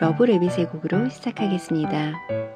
러브레빗의 곡으로 시작하겠습니다.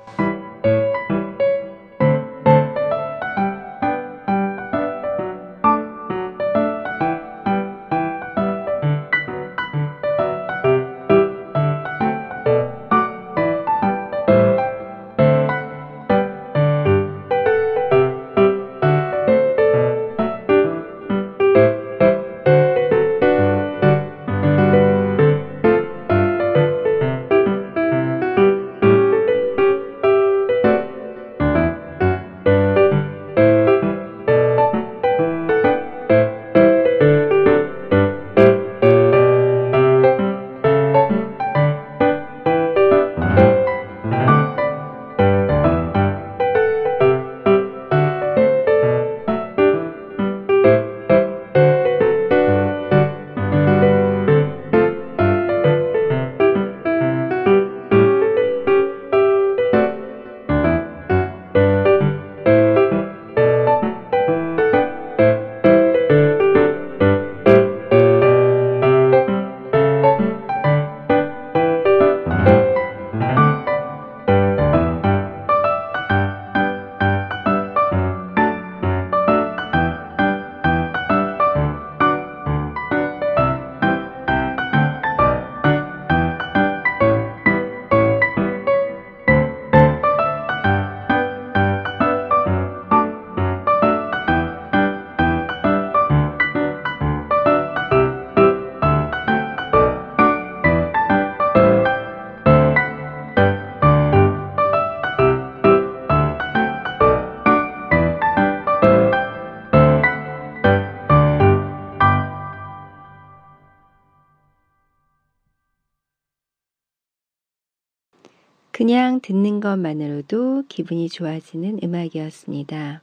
그냥 듣는 것만으로도 기분이 좋아지는 음악이었습니다.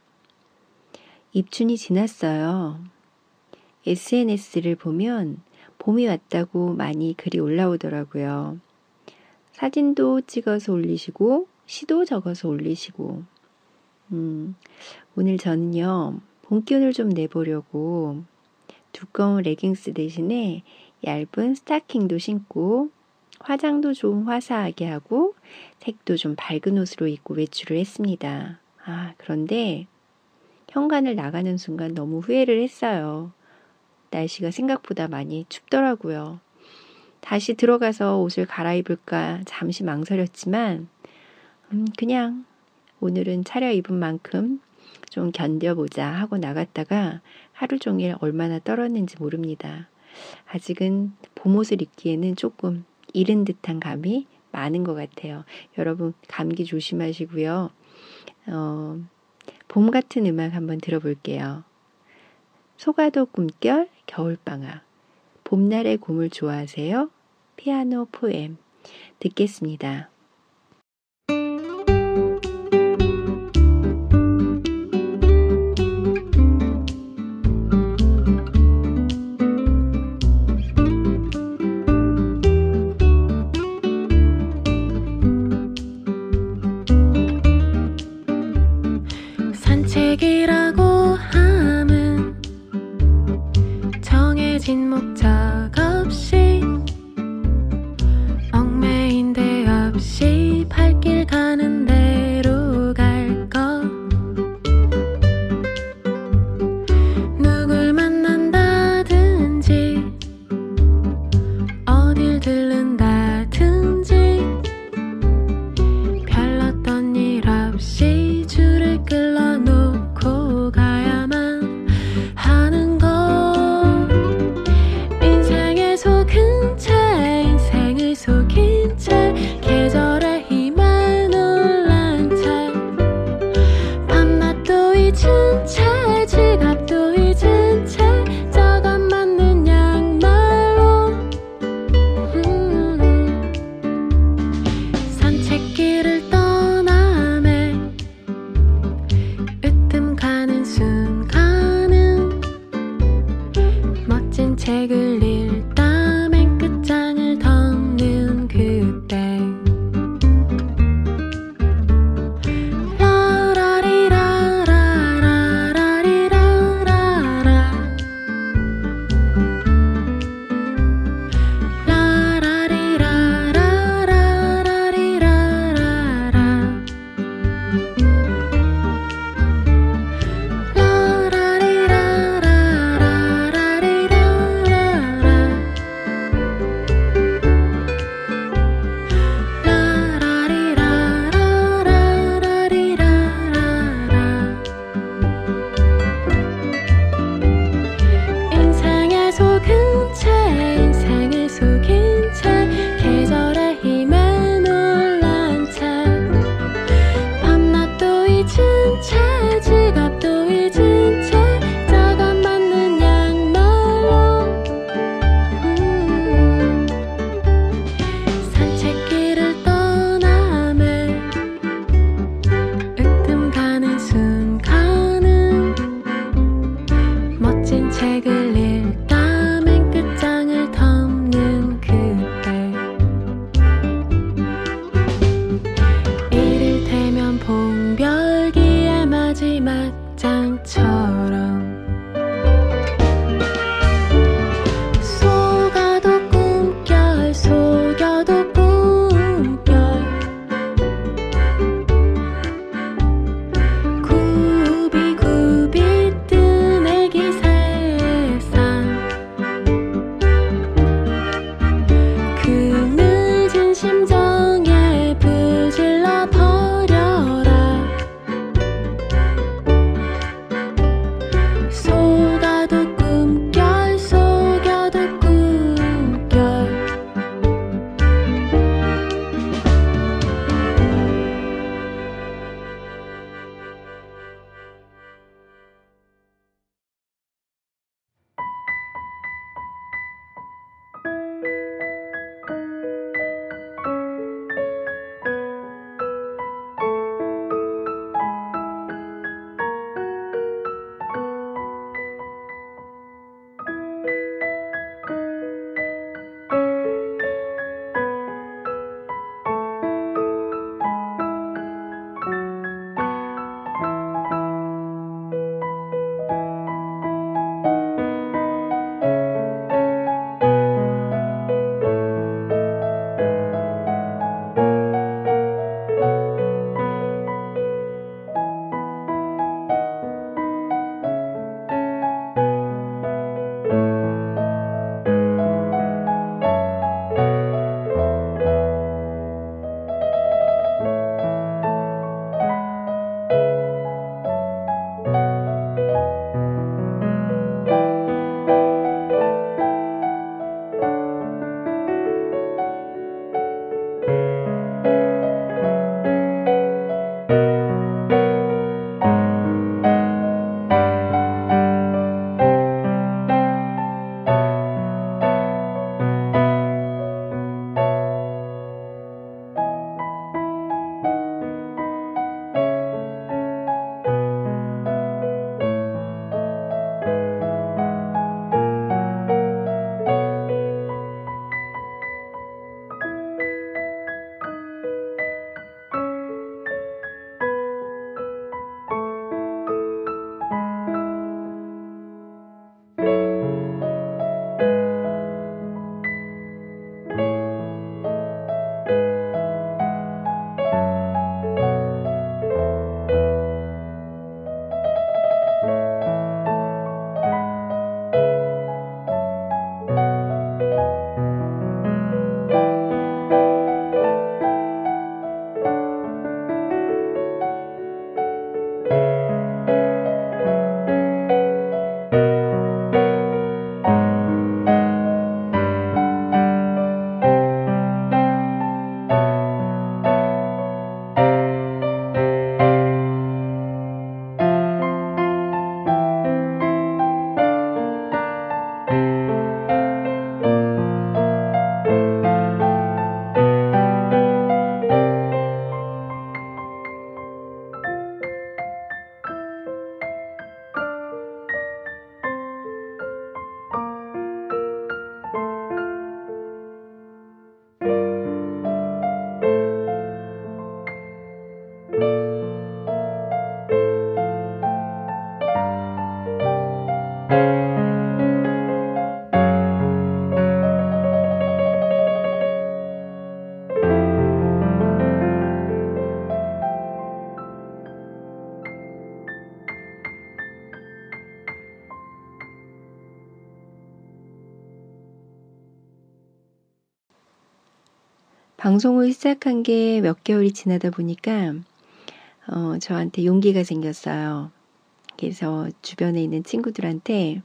입춘이 지났어요. SNS를 보면 봄이 왔다고 많이 글이 올라오더라고요. 사진도 찍어서 올리시고, 시도 적어서 올리시고, 음, 오늘 저는요, 봄 기운을 좀 내보려고 두꺼운 레깅스 대신에 얇은 스타킹도 신고 화장도 좀 화사하게 하고 색도 좀 밝은 옷으로 입고 외출을 했습니다. 아, 그런데 현관을 나가는 순간 너무 후회를 했어요. 날씨가 생각보다 많이 춥더라고요. 다시 들어가서 옷을 갈아입을까 잠시 망설였지만, 음, 그냥 오늘은 차려입은 만큼 좀 견뎌보자 하고 나갔다가 하루 종일 얼마나 떨었는지 모릅니다. 아직은 봄옷을 입기에는 조금 이른 듯한 감이 많은 것 같아요. 여러분, 감기 조심하시고요. 어, 봄 같은 음악 한번 들어볼게요. 소가도 꿈결, 겨울방학. 봄날의 곰을 좋아하세요? 피아노 포엠. 듣겠습니다. 방송을 시작한 게 몇 개월이 지나다 보니까 어, 저한테 용기가 생겼어요. 그래서 주변에 있는 친구들한테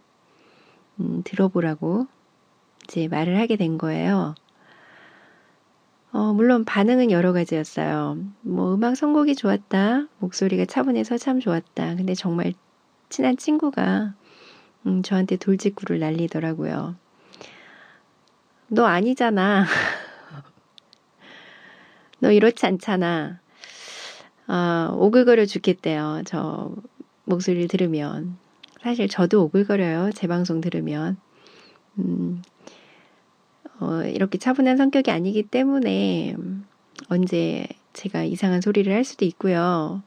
음, 들어보라고 이제 말을 하게 된 거예요. 어, 물론 반응은 여러 가지였어요. 뭐 음악 선곡이 좋았다. 목소리가 차분해서 참 좋았다. 근데 정말 친한 친구가 음, 저한테 돌직구를 날리더라고요. 너 아니잖아. 너 이렇지 않잖아. 아, 오글거려 죽겠대요. 저 목소리를 들으면. 사실 저도 오글거려요. 제 방송 들으면. 음, 어, 이렇게 차분한 성격이 아니기 때문에 언제 제가 이상한 소리를 할 수도 있고요.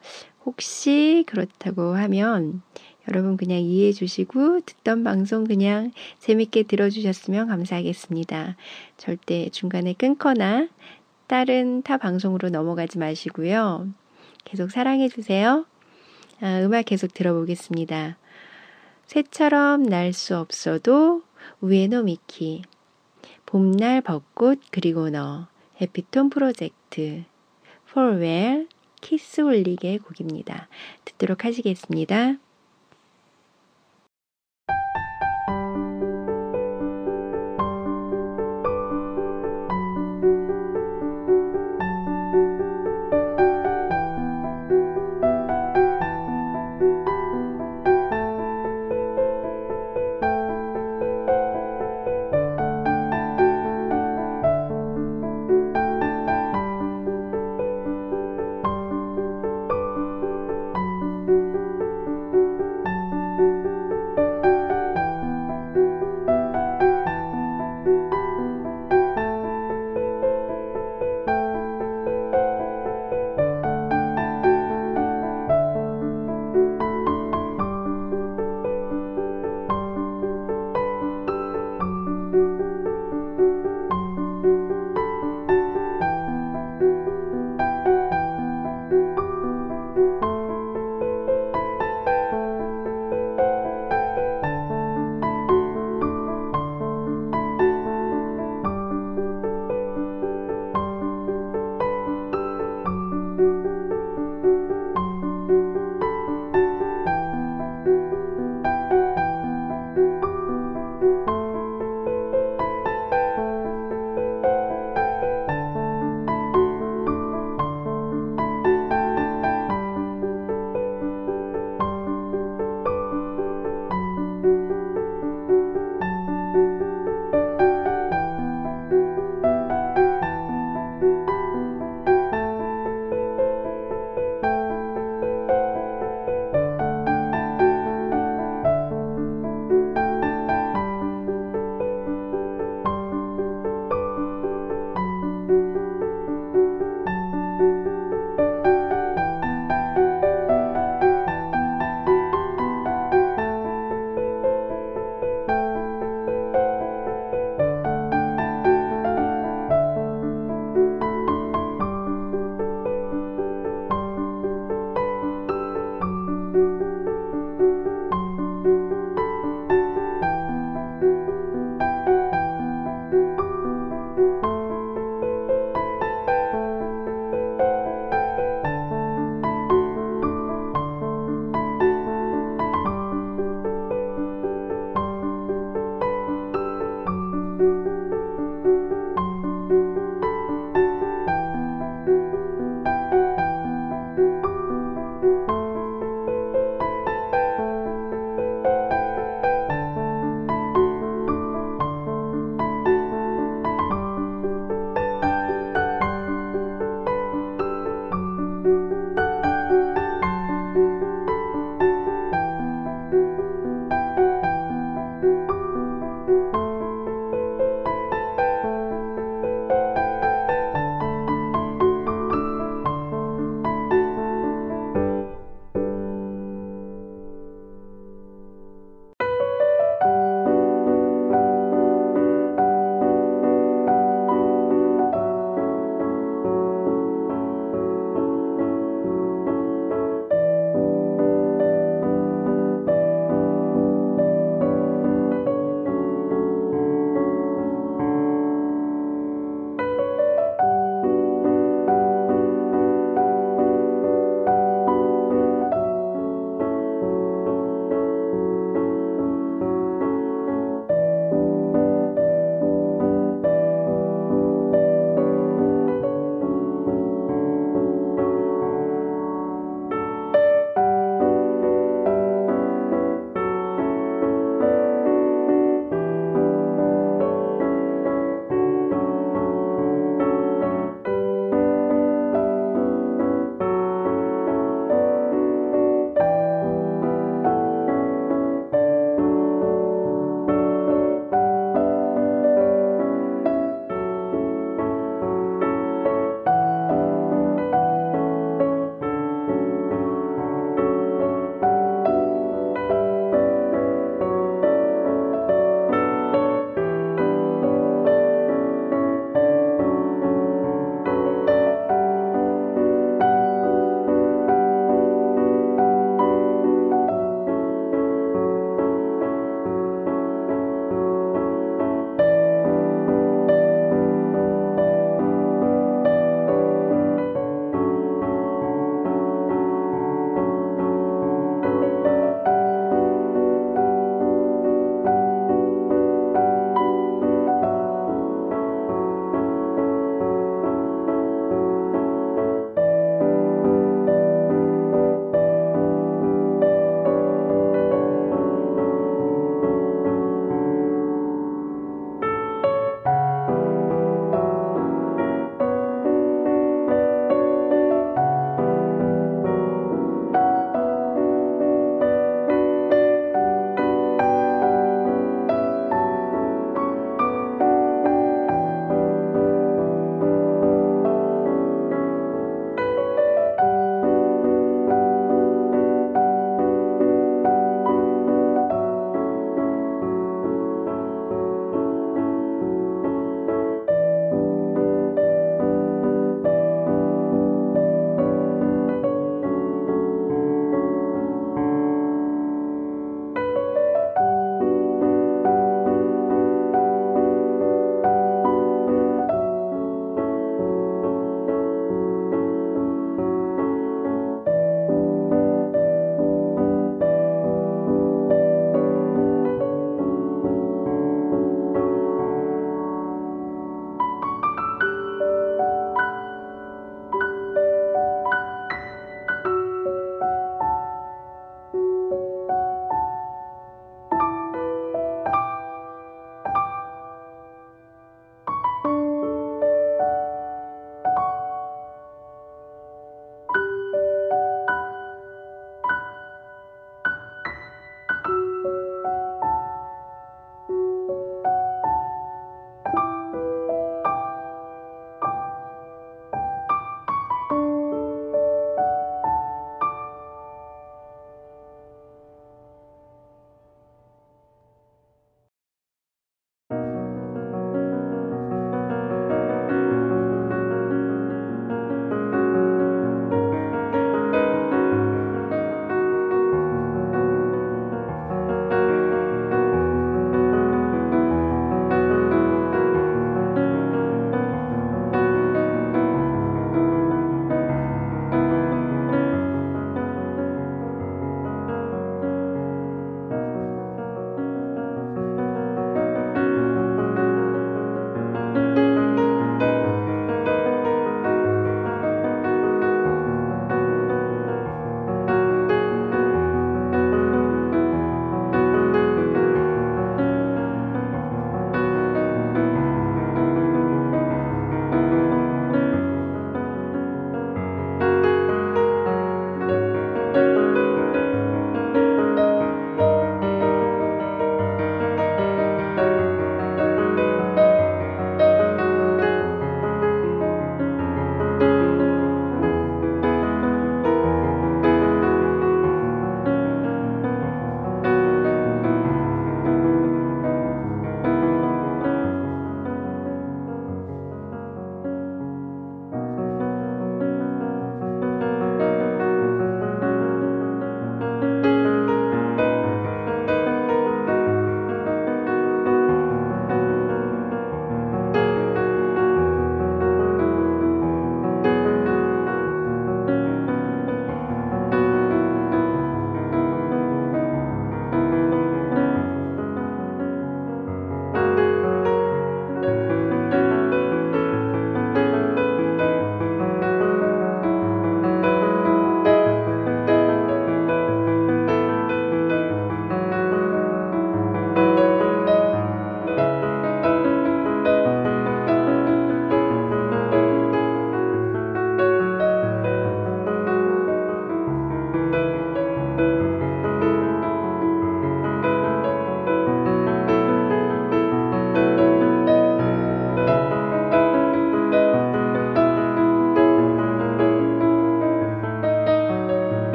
혹시 그렇다고 하면 여러분 그냥 이해해 주시고 듣던 방송 그냥 재밌게 들어주셨으면 감사하겠습니다. 절대 중간에 끊거나 다른 타 방송으로 넘어가지 마시고요. 계속 사랑해 주세요. 아, 음악 계속 들어보겠습니다. 새처럼 날 수 없어도 우에노 미키 봄날 벚꽃 그리고 너 에피톤 프로젝트 폴웰 키스 홀릭의 곡입니다. 듣도록 하시겠습니다.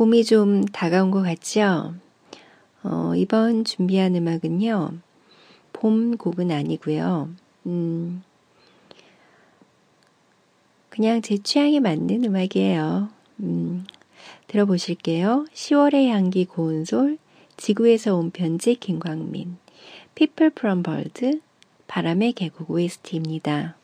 봄이 좀 다가온 것 같죠? 어, 이번 준비한 음악은요, 봄 곡은 아니고요. 음, 그냥 제 취향에 맞는 음악이에요. 음, 들어보실게요. 10월의 향기 고운 솔, 지구에서 온 편지 김광민, People from Bird, 바람의 계곡 OST입니다.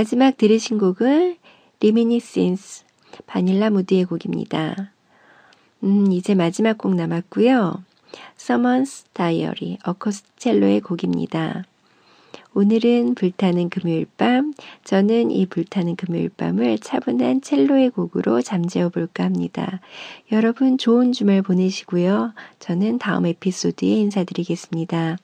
마지막 들으신 곡은 리미니센스 바닐라 무드의 곡입니다. 음, 이제 마지막 곡 남았고요. Someone's Diary 어코스첼로의 곡입니다. 오늘은 불타는 금요일 밤, 저는 이 불타는 금요일 밤을 차분한 첼로의 곡으로 잠재워 볼까 합니다. 여러분 좋은 주말 보내시고요. 저는 다음 에피소드에 인사드리겠습니다.